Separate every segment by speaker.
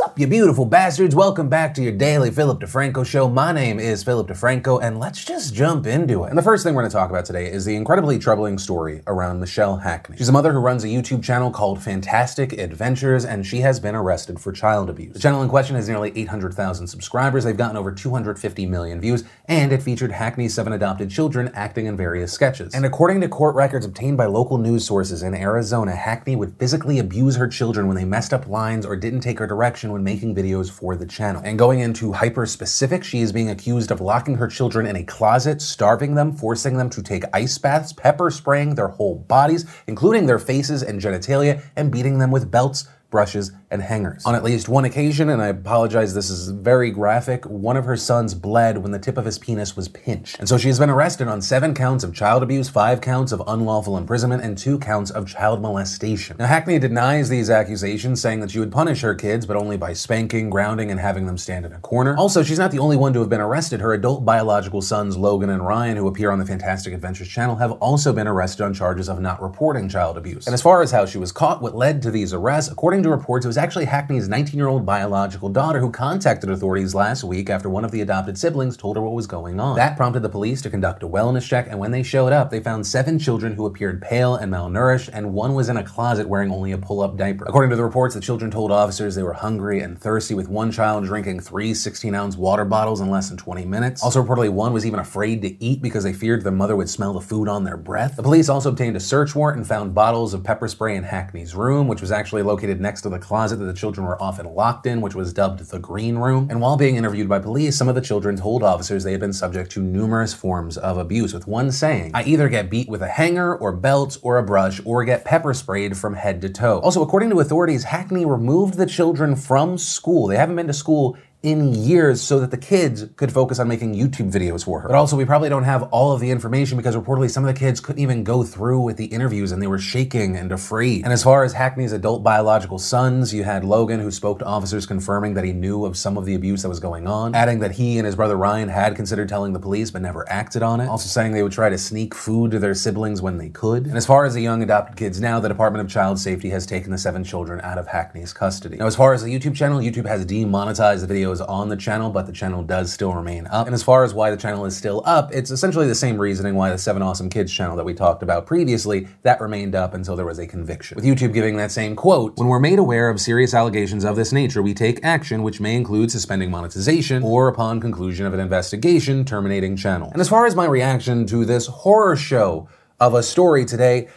Speaker 1: Sup, you beautiful bastards? Welcome back to your daily Philip DeFranco show. My name is Philip DeFranco, and let's just jump into it. And the first thing we're going to talk about today is the incredibly troubling story around Michelle Hackney. She's a mother who runs a YouTube channel called Fantastic Adventures, and she has been arrested for child abuse. The channel in question has nearly 800,000 subscribers. They've gotten over 250 million views, and it featured Hackney's seven adopted children acting in various sketches. And according to court records obtained by local news sources in Arizona, Hackney would physically abuse her children when they messed up lines or didn't take her direction when making videos for the channel. And going into hyper specific, she is being accused of locking her children in a closet, starving them, forcing them to take ice baths, pepper spraying their whole bodies, including their faces and genitalia, and beating them with belts brushes, and hangers. On at least one occasion, and I apologize, this is very graphic, one of her sons bled when the tip of his penis was pinched. And so she has been arrested on seven counts of child abuse, five counts of unlawful imprisonment, and two counts of child molestation. Now, Hackney denies these accusations, saying that she would punish her kids, but only by spanking, grounding, and having them stand in a corner. Also, she's not the only one to have been arrested. Her adult biological sons, Logan and Ryan, who appear on the Fantastic Adventures channel, have also been arrested on charges of not reporting child abuse. And as far as how she was caught, what led to these arrests, according to reports, it was actually Hackney's 19 year old biological daughter who contacted authorities last week after one of the adopted siblings told her what was going on. That prompted the police to conduct a wellness check, and when they showed up, they found seven children who appeared pale and malnourished, and one was in a closet wearing only a pull up diaper. According to the reports, the children told officers they were hungry and thirsty, with one child drinking three 16 ounce water bottles in less than 20 minutes. Also, reportedly, one was even afraid to eat because they feared their mother would smell the food on their breath. The police also obtained a search warrant and found bottles of pepper spray in Hackney's room, which was actually located next next to the closet that the children were often locked in, which was dubbed the green room. And while being interviewed by police, some of the children told officers they had been subject to numerous forms of abuse, with one saying, I either get beat with a hanger or belt or a brush or get pepper sprayed from head to toe. Also, according to authorities, Hackney removed the children from school. They haven't been to school in years so that the kids could focus on making YouTube videos for her. But also, we probably don't have all of the information because reportedly some of the kids couldn't even go through with the interviews and they were shaking and afraid. And as far as Hackney's adult biological sons, you had Logan who spoke to officers confirming that he knew of some of the abuse that was going on, adding that he and his brother Ryan had considered telling the police but never acted on it, also saying they would try to sneak food to their siblings when they could. And as far as the young adopted kids now, the Department of Child Safety has taken the seven children out of Hackney's custody. Now, as far as the YouTube channel, YouTube has demonetized the videos videos on the channel, but the channel does still remain up. And as far as why the channel is still up, it's essentially the same reasoning why the 7 Awesome Kids channel that we talked about previously, that remained up until there was a conviction. With YouTube giving that same quote, when we're made aware of serious allegations of this nature, we take action which may include suspending monetization or upon conclusion of an investigation, terminating channel. And as far as my reaction to this horror show of a story today,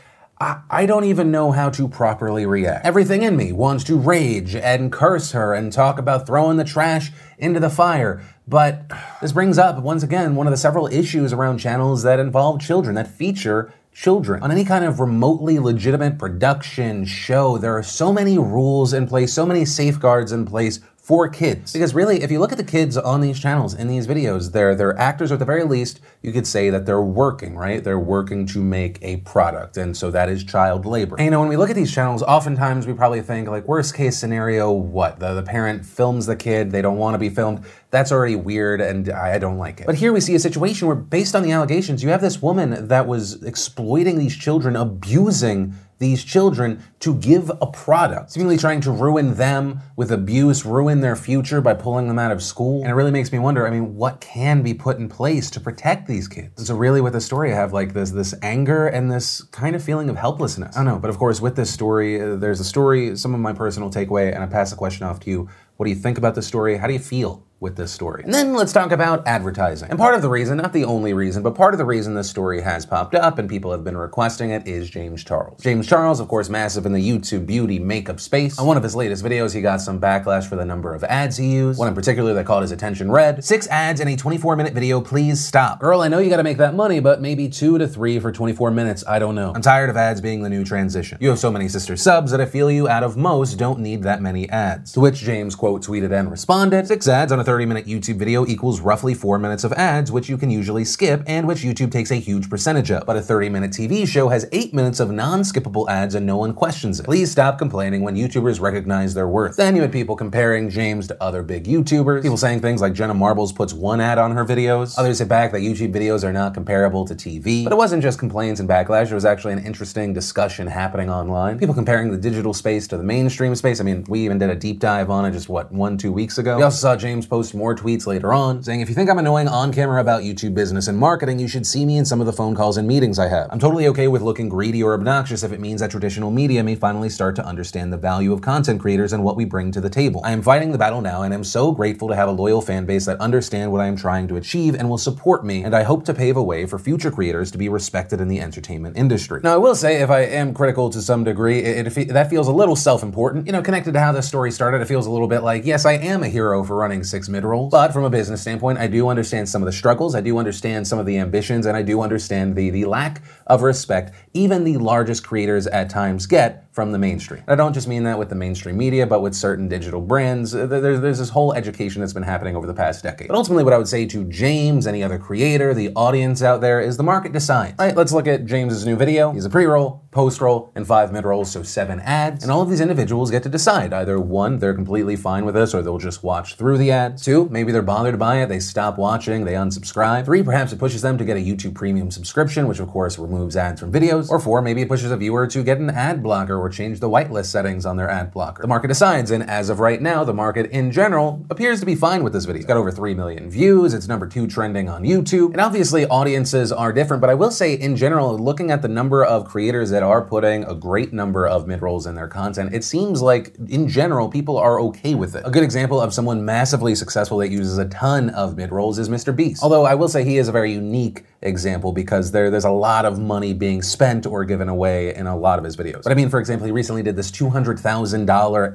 Speaker 1: I, don't even know how to properly react. Everything in me wants to rage and curse her and talk about throwing the trash into the fire. But this brings up, once again, one of the several issues around channels that involve children, that feature children. On any kind of remotely legitimate production show, there are so many rules in place, so many safeguards in place for kids. Because really, if you look at the kids on these channels in these videos, they're they're actors, or at the very least, you could say that they're working, right? They're working to make a product, and so that is child labor. And you know, when we look at these channels, oftentimes we probably think like worst case scenario, what the, the parent films the kid, they don't want to be filmed. That's already weird, and I don't like it. But here we see a situation where, based on the allegations, you have this woman that was exploiting these children, abusing these children to give a product, seemingly trying to ruin them with abuse, ruin their future by pulling them out of school. And it really makes me wonder, I mean, what can be put in place to protect these kids? So really with the story I have like this this anger and this kind of feeling of helplessness. I don't know, but of course with this story, uh, there's a story, some of my personal takeaway, and I pass the question off to you. What do you think about the story? How do you feel with this story. And then let's talk about advertising. And part of the reason, not the only reason, but part of the reason this story has popped up and people have been requesting it is James Charles. James Charles, of course, massive in the YouTube beauty makeup space. On one of his latest videos, he got some backlash for the number of ads he used. One in particular that caught his attention read, six ads in a 24 minute video, please stop. Girl, I know you gotta make that money, but maybe two to three for 24 minutes, I don't know. I'm tired of ads being the new transition. You have so many sister subs that I feel you out of most don't need that many ads. To which James, quote, tweeted and responded, six ads on a 30 minute YouTube video equals roughly 4 minutes of ads, which you can usually skip and which YouTube takes a huge percentage of. But a 30 minute TV show has 8 minutes of non skippable ads and no one questions it. Please stop complaining when YouTubers recognize their worth. Then you had people comparing James to other big YouTubers, people saying things like Jenna Marbles puts one ad on her videos. Others hit back that YouTube videos are not comparable to TV. But it wasn't just complaints and backlash, it was actually an interesting discussion happening online. People comparing the digital space to the mainstream space. I mean, we even did a deep dive on it just what, one, two weeks ago. We also saw James post more tweets later on saying, if you think I'm annoying on camera about YouTube business and marketing, you should see me in some of the phone calls and meetings I have. I'm totally okay with looking greedy or obnoxious if it means that traditional media may finally start to understand the value of content creators and what we bring to the table. I am fighting the battle now and am so grateful to have a loyal fan base that understand what I am trying to achieve and will support me, and I hope to pave a way for future creators to be respected in the entertainment industry. Now, I will say, if I am critical to some degree, it, it, that feels a little self-important. You know, connected to how this story started, it feels a little bit like, yes, I am a hero for running six mid-rolls, but from a business standpoint, I do understand some of the struggles, I do understand some of the ambitions, and I do understand the, the lack of respect even the largest creators at times get from the mainstream. I don't just mean that with the mainstream media, but with certain digital brands. There's, there's this whole education that's been happening over the past decade. But ultimately, what I would say to James, any other creator, the audience out there, is the market decides. All right, let's look at James's new video. He's a pre-roll, post-roll, and five mid-rolls, so seven ads. And all of these individuals get to decide. Either one, they're completely fine with this, or they'll just watch through the ad. Two, maybe they're bothered by it, they stop watching, they unsubscribe. Three, perhaps it pushes them to get a YouTube Premium subscription, which of course removes ads from videos. Or four, maybe it pushes a viewer to get an ad blocker or change the whitelist settings on their ad blocker. The market decides, and as of right now, the market in general appears to be fine with this video. It's got over 3 million views, it's number two trending on YouTube, and obviously audiences are different, but I will say in general, looking at the number of creators that are putting a great number of mid-rolls in their content, it seems like in general, people are okay with it. A good example of someone massively successful that uses a ton of mid-rolls is Mr. Beast. Although I will say he is a very unique example because there, there's a lot of money being spent or given away in a lot of his videos. But I mean, for example, he recently did this $200,000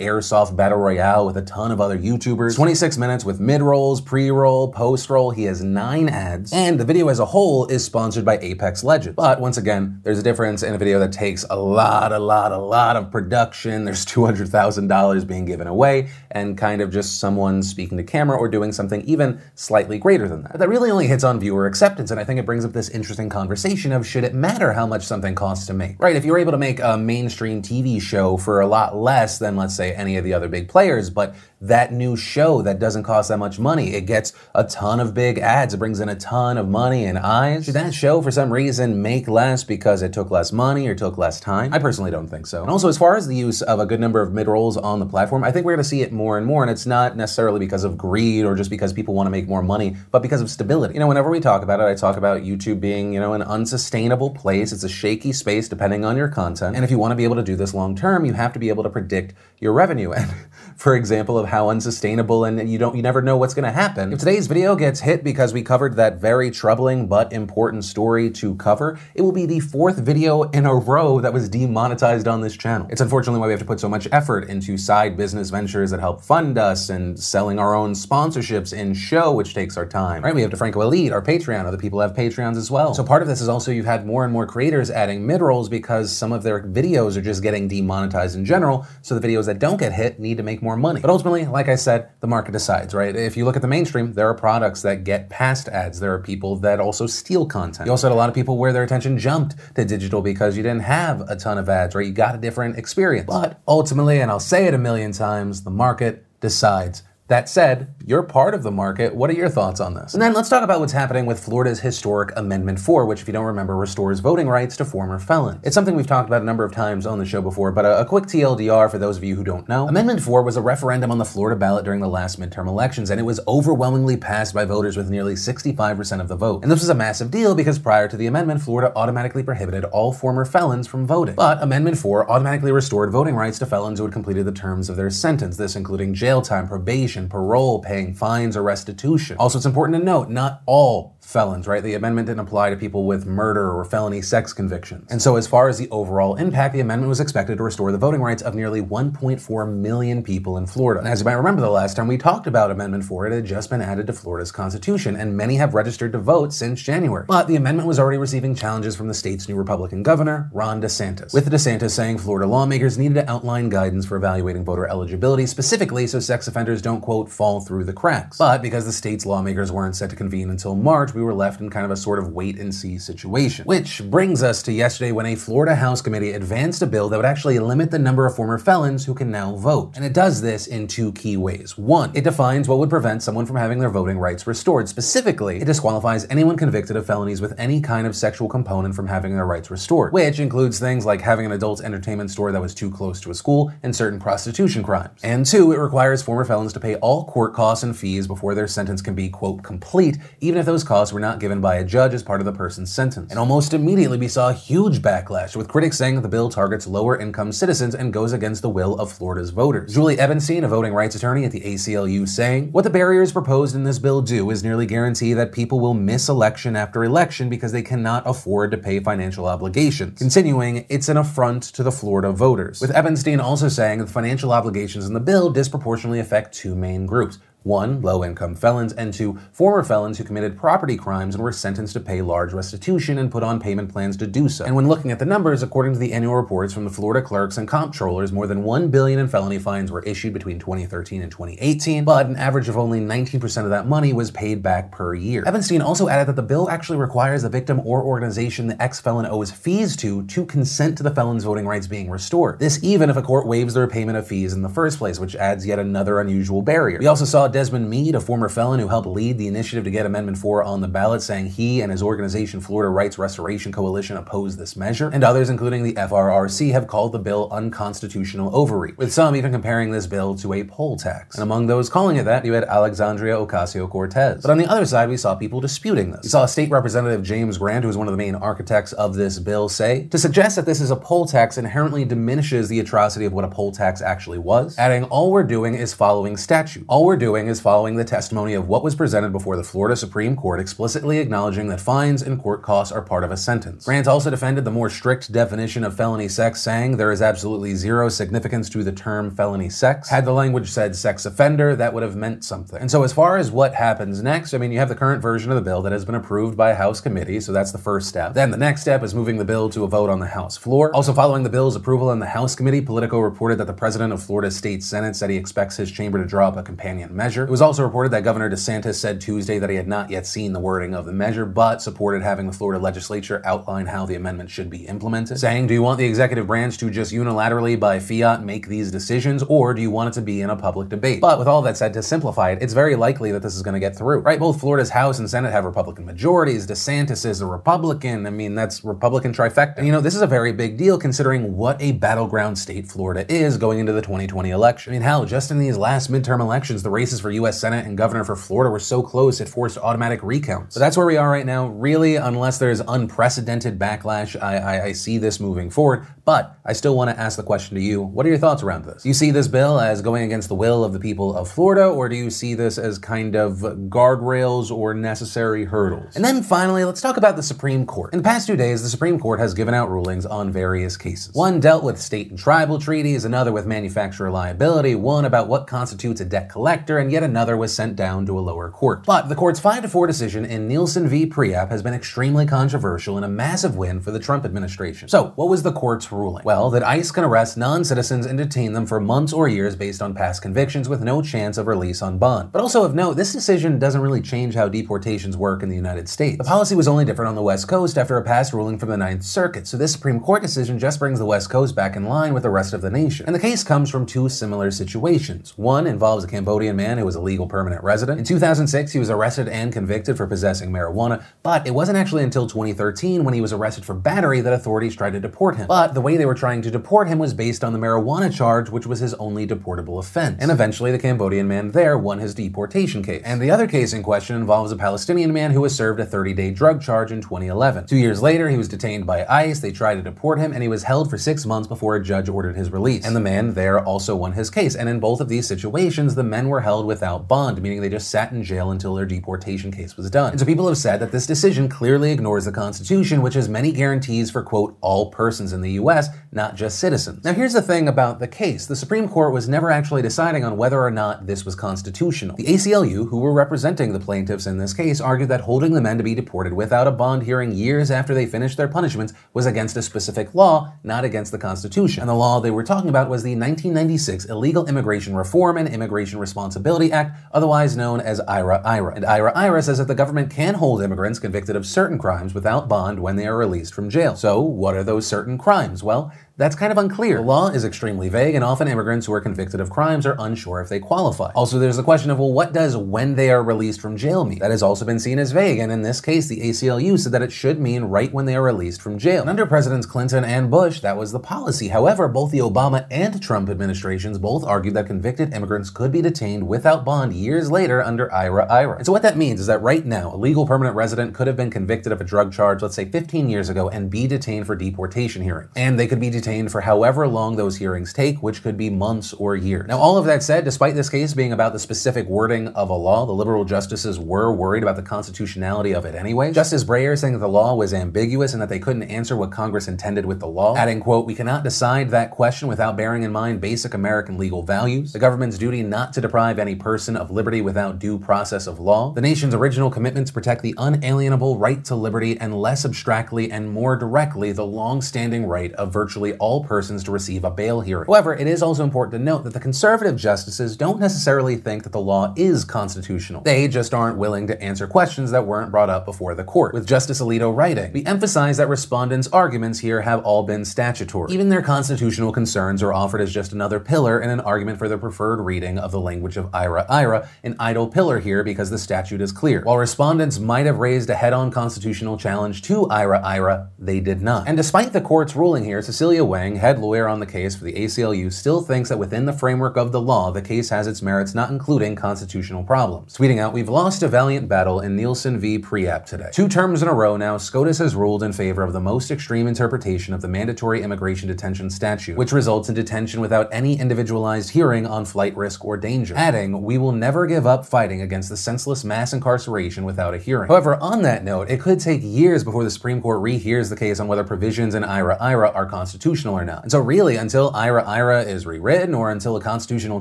Speaker 1: airsoft battle royale with a ton of other YouTubers. 26 minutes with mid-rolls, pre-roll, post-roll. He has nine ads. And the video as a whole is sponsored by Apex Legends. But once again, there's a difference in a video that takes a lot, a lot, a lot of production. There's $200,000 being given away and kind of just someone speaking to camera or doing something even slightly greater than that. But that really only hits on viewer acceptance. And I think it brings up this interesting conversation of should it matter how much something costs to make? Right, if you're able to make a mainstream TV show for a lot less than, let's say, any of the other big players, but that new show that doesn't cost that much money. It gets a ton of big ads. It brings in a ton of money and eyes. Should that show, for some reason, make less because it took less money or took less time? I personally don't think so. And also, as far as the use of a good number of mid rolls on the platform, I think we're going to see it more and more. And it's not necessarily because of greed or just because people want to make more money, but because of stability. You know, whenever we talk about it, I talk about YouTube being, you know, an unsustainable place. It's a shaky space depending on your content. And if you want to be able to do this long term, you have to be able to predict your revenue. And for example, of how unsustainable and you don't you never know what's going to happen. If today's video gets hit because we covered that very troubling but important story to cover, it will be the fourth video in a row that was demonetized on this channel. It's unfortunately why we have to put so much effort into side business ventures that help fund us and selling our own sponsorships in show, which takes our time. Right? We have DeFranco Elite, our Patreon. Other people have Patreons as well. So part of this is also you've had more and more creators adding mid rolls because some of their videos are just getting demonetized in general. So the videos that don't get hit need to make more money. But ultimately, like I said, the market decides, right? If you look at the mainstream, there are products that get past ads. There are people that also steal content. You also had a lot of people where their attention jumped to digital because you didn't have a ton of ads, right? You got a different experience. But ultimately, and I'll say it a million times, the market decides. That said, you're part of the market. What are your thoughts on this? And then let's talk about what's happening with Florida's historic Amendment 4, which, if you don't remember, restores voting rights to former felons. It's something we've talked about a number of times on the show before, but a, a quick TLDR for those of you who don't know. Amendment 4 was a referendum on the Florida ballot during the last midterm elections, and it was overwhelmingly passed by voters with nearly 65% of the vote. And this was a massive deal because prior to the amendment, Florida automatically prohibited all former felons from voting. But Amendment 4 automatically restored voting rights to felons who had completed the terms of their sentence, this including jail time, probation, parole, paying fines, or restitution. Also, it's important to note not all felons, right? The amendment didn't apply to people with murder or felony sex convictions. And so, as far as the overall impact, the amendment was expected to restore the voting rights of nearly 1.4 million people in Florida. And as you might remember, the last time we talked about Amendment 4, it had just been added to Florida's constitution, and many have registered to vote since January. But the amendment was already receiving challenges from the state's new Republican governor, Ron DeSantis, with DeSantis saying Florida lawmakers needed to outline guidance for evaluating voter eligibility, specifically so sex offenders don't, quote, fall through the cracks. But because the state's lawmakers weren't set to convene until March, we were left in kind of a sort of wait and see situation. Which brings us to yesterday when a Florida House committee advanced a bill that would actually limit the number of former felons who can now vote. And it does this in two key ways. One, it defines what would prevent someone from having their voting rights restored. Specifically, it disqualifies anyone convicted of felonies with any kind of sexual component from having their rights restored, which includes things like having an adult entertainment store that was too close to a school and certain prostitution crimes. And two, it requires former felons to pay all court costs and fees before their sentence can be, quote, complete, even if those costs were not given by a judge as part of the person's sentence. And almost immediately, we saw a huge backlash, with critics saying that the bill targets lower income citizens and goes against the will of Florida's voters. Julie Ebenstein, a voting rights attorney at the ACLU, saying, What the barriers proposed in this bill do is nearly guarantee that people will miss election after election because they cannot afford to pay financial obligations. Continuing, it's an affront to the Florida voters. With Ebenstein also saying that the financial obligations in the bill disproportionately affect two main groups one, low income felons, and two, former felons who committed property crimes and were sentenced to pay large restitution and put on payment plans to do so. And when looking at the numbers, according to the annual reports from the Florida clerks and comptrollers, more than 1 billion in felony fines were issued between 2013 and 2018, but an average of only 19% of that money was paid back per year. Ebenstein also added that the bill actually requires the victim or organization the ex-felon owes fees to to consent to the felon's voting rights being restored. This even if a court waives the repayment of fees in the first place, which adds yet another unusual barrier. We also saw Desmond Meade, a former felon who helped lead the initiative to get Amendment 4 on the ballot, saying he and his organization, Florida Rights Restoration Coalition, oppose this measure. And others, including the FRRC, have called the bill unconstitutional overreach, with some even comparing this bill to a poll tax. And among those calling it that, you had Alexandria Ocasio Cortez. But on the other side, we saw people disputing this. We saw State Representative James Grant, who is one of the main architects of this bill, say to suggest that this is a poll tax inherently diminishes the atrocity of what a poll tax actually was, adding, all we're doing is following statute. All we're doing is following following the testimony of what was presented before the Florida Supreme Court, explicitly acknowledging that fines and court costs are part of a sentence. Grant also defended the more strict definition of felony sex, saying there is absolutely zero significance to the term felony sex. Had the language said sex offender, that would have meant something. And so, as far as what happens next, I mean, you have the current version of the bill that has been approved by a House committee, so that's the first step. Then the next step is moving the bill to a vote on the House floor. Also, following the bill's approval in the House committee, Politico reported that the president of Florida State Senate said he expects his chamber to draw up a companion measure. It was also reported that Governor DeSantis said Tuesday that he had not yet seen the wording of the measure, but supported having the Florida legislature outline how the amendment should be implemented, saying, Do you want the executive branch to just unilaterally by fiat make these decisions, or do you want it to be in a public debate? But with all that said, to simplify it, it's very likely that this is going to get through, right? Both Florida's House and Senate have Republican majorities. DeSantis is a Republican. I mean, that's Republican trifecta. And you know, this is a very big deal considering what a battleground state Florida is going into the 2020 election. I mean, hell, just in these last midterm elections, the races for U.S. Senate and governor for Florida were so close it forced automatic recounts. So that's where we are right now. Really, unless there's unprecedented backlash, I, I, I see this moving forward. But I still want to ask the question to you what are your thoughts around this? Do you see this bill as going against the will of the people of Florida, or do you see this as kind of guardrails or necessary hurdles? And then finally, let's talk about the Supreme Court. In the past two days, the Supreme Court has given out rulings on various cases. One dealt with state and tribal treaties, another with manufacturer liability, one about what constitutes a debt collector, and yet another was sent down to a lower court. But the court's 5 to 4 decision in Nielsen v. Preap has been extremely controversial and a massive win for the Trump administration. So, what was the court's ruling? Well, that ICE can arrest non citizens and detain them for months or years based on past convictions with no chance of release on bond. But also of note, this decision doesn't really change how deportations work in the United States. The policy was only different on the West Coast after a past ruling from the Ninth Circuit, so this Supreme Court decision just brings the West Coast back in line with the rest of the nation. And the case comes from two similar situations. One involves a Cambodian man who was a legal permanent resident. In 2006, he was arrested and convicted for possessing marijuana, but it wasn't actually until 2013 when he was arrested for battery that authorities tried to deport him. But the way they were trying to deport him was based on the marijuana charge, which was his only deportable offense. And eventually, the Cambodian man there won his deportation case. And the other case in question involves a Palestinian man who was served a 30 day drug charge in 2011. Two years later, he was detained by ICE, they tried to deport him, and he was held for six months before a judge ordered his release. And the man there also won his case. And in both of these situations, the men were held without bond, meaning they just sat in jail until their deportation case was done. And so people have said that this decision clearly ignores the Constitution, which has many guarantees for, quote, all persons in the US, not just citizens. Now, here's the thing about the case the Supreme Court was never actually deciding on whether or not this was constitutional. The ACLU, who were representing the plaintiffs in this case, argued that holding the men to be deported without a bond hearing years after they finished their punishments was against a specific law, not against the Constitution. And the law they were talking about was the 1996 Illegal Immigration Reform and Immigration Responsibility Accountability Act, otherwise known as IIRIRA. And IIRIRA says that the government can hold immigrants convicted of certain crimes without bond when they are released from jail. So, what are those certain crimes? Well, that's kind of unclear. The law is extremely vague, and often immigrants who are convicted of crimes are unsure if they qualify. Also, there's the question of, well, what does when they are released from jail mean? That has also been seen as vague, and in this case, the ACLU said that it should mean right when they are released from jail. And under Presidents Clinton and Bush, that was the policy. However, both the Obama and Trump administrations both argued that convicted immigrants could be detained without bond years later under IIRIRA. And so what that means is that right now, a legal permanent resident could have been convicted of a drug charge, let's say 15 years ago, and be detained for deportation hearings. And they could be detained detained for however long those hearings take, which could be months or years. Now, all of that said, despite this case being about the specific wording of a law, the liberal justices were worried about the constitutionality of it anyway. Justice Breyer saying that the law was ambiguous and that they couldn't answer what Congress intended with the law, adding, quote, we cannot decide that question without bearing in mind basic American legal values, the government's duty not to deprive any person of liberty without due process of law, the nation's original commitment to protect the unalienable right to liberty, and less abstractly and more directly, the long-standing right of virtually all persons to receive a bail hearing. However, it is also important to note that the conservative justices don't necessarily think that the law is constitutional. They just aren't willing to answer questions that weren't brought up before the court. With Justice Alito writing, we emphasize that respondents' arguments here have all been statutory. Even their constitutional concerns are offered as just another pillar in an argument for the preferred reading of the language of IIRIRA, an idle pillar here because the statute is clear. While respondents might have raised a head-on constitutional challenge to IIRIRA, they did not. And despite the court's ruling here, Cecilia Wang, head lawyer on the case for the ACLU, still thinks that within the framework of the law, the case has its merits, not including constitutional problems. Tweeting out, We've lost a valiant battle in Nielsen v. Preap today. Two terms in a row now, SCOTUS has ruled in favor of the most extreme interpretation of the mandatory immigration detention statute, which results in detention without any individualized hearing on flight risk or danger. Adding, We will never give up fighting against the senseless mass incarceration without a hearing. However, on that note, it could take years before the Supreme Court rehears the case on whether provisions in IIRIRA are constitutional or not. And so really, until IIRIRA is rewritten or until a constitutional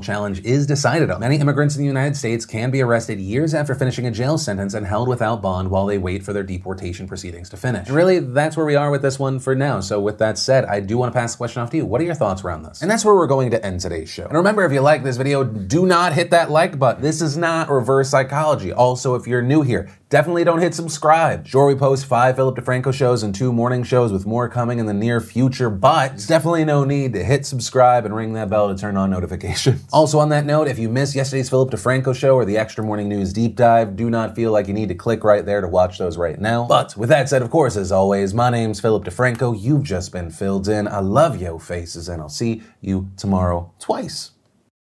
Speaker 1: challenge is decided on, many immigrants in the United States can be arrested years after finishing a jail sentence and held without bond while they wait for their deportation proceedings to finish. And really, that's where we are with this one for now. So with that said, I do want to pass the question off to you. What are your thoughts around this? And that's where we're going to end today's show. And remember, if you like this video, do not hit that like button. This is not reverse psychology. Also, if you're new here, definitely don't hit subscribe. Sure, we post five Philip DeFranco shows and two morning shows with more coming in the near future, but definitely no need to hit subscribe and ring that bell to turn on notifications. Also, on that note, if you missed yesterday's Philip DeFranco show or the extra morning news deep dive, do not feel like you need to click right there to watch those right now. But with that said, of course, as always, my name's Philip DeFranco. You've just been filled in. I love yo faces, and I'll see you tomorrow twice.